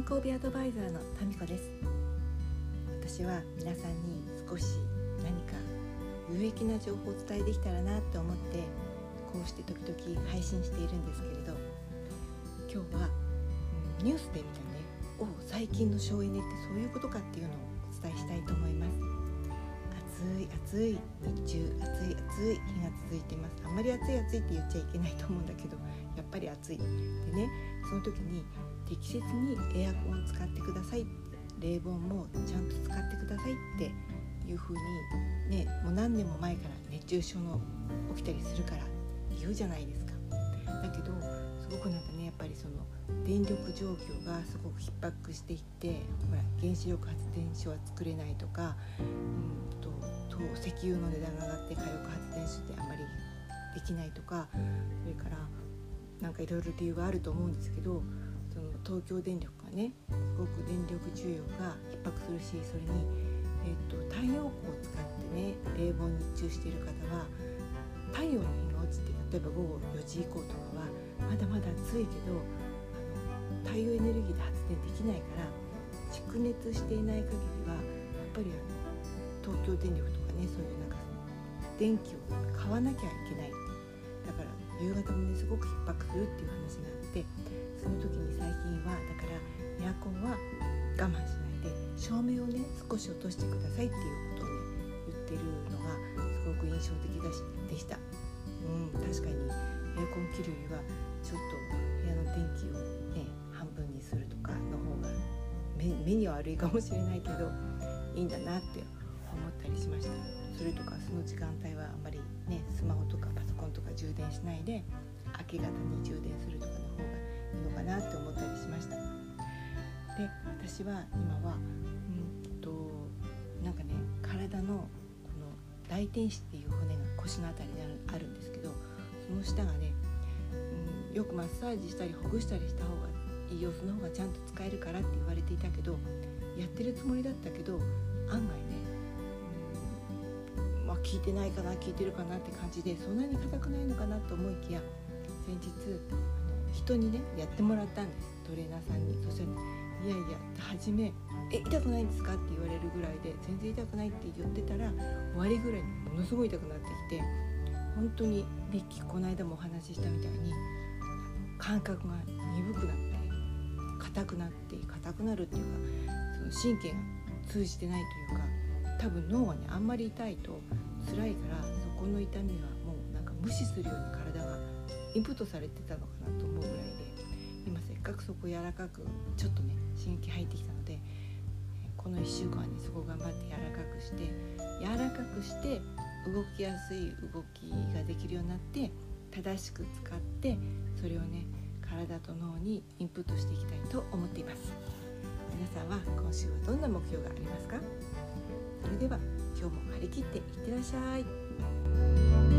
健康美アドバイザーのタミコです。私は皆さんに少し何か有益な情報をお伝えできたらなと思ってこうして時々配信しているんですけれど今日は、ニュースで見たね。お最近の省エネってそういうことかっていうのをお伝えしたいと思います。暑い日中暑い暑い日が続いています。あんまり暑い暑いって言っちゃいけないと思うんだけどやっぱり暑いでね。その時に適切にエアコンを使ってください。冷房もちゃんと使ってくださいっていう風にねもう何年も前から熱中症の起きたりするから言うじゃないですか。だけどすごくなんかねやっぱりその電力状況がすごく逼迫していってほら原子力発電所は作れないとかうんとと石油の値段が上がって火力発電所ってあんまりできないとかそれからなんかいろいろ理由があると思うんですけどその東京電力がねすごく電力需要が逼迫するしそれに、えーと、太陽光を使ってね冷房に熱中している方は太陽の日が落ちて例えば午後4時以降とかはまだまだ暑いけどあの太陽エネルギーで発電できないから蓄熱していない限りはやっぱりあの東京電力とかねそういうなんか電気を買わなきゃいけないだから夕方もねすごく逼迫するっていう話があってその時に最近はだからエアコンは我慢しないで照明をね少し落としてくださいっていうことをね言ってるのがすごく印象的だしでした。うん、確かにエアコン切るよりはちょっと部屋の電気をね半分にするとかの方が目には悪いかもしれないけどいいんだなって思ったりしました。それとかその時間帯はあんまりねスマホとかパソコンとか充電しないで明け方に充電するとかの方がいいのかなって思ったりしました。で私は今はうんとなんかね体のこの大天使っていう骨が腰の辺りにあるんですけどその下がね、うん、よくマッサージしたりほぐしたりした方がいいよその方がちゃんと使えるからって言われていたけどやってるつもりだったけど案外ね、聞いてないかな聞いてるかなって感じでそんなに硬くないのかなと思いきや先日あの人にねやってもらったんですトレーナーさんにそしたら、いやいや初め「え痛くないんですか?」って言われるぐらいで全然痛くないって言ってたら終わりぐらいにものすごい痛くなってきて本当にミッキーこの間もお話ししたみたいに感覚が鈍くなって硬くなって硬くなるっていうかその神経が通じてないというか多分脳はねあんまり痛いと辛いからそこの痛みはもうなんか無視するように体がインプットされてたのかなと思うぐらいで今せっかくそこ柔らかくちょっとね刺激入ってきたのでこの1週間にそこ頑張って柔らかくして柔らかくして動きやすい動きができるようになって正しく使ってそれをね体と脳にインプットしていきたいと思っています。皆さんは今週はどんな目標がありますか？それでは今日も張り切っていってらっしゃい。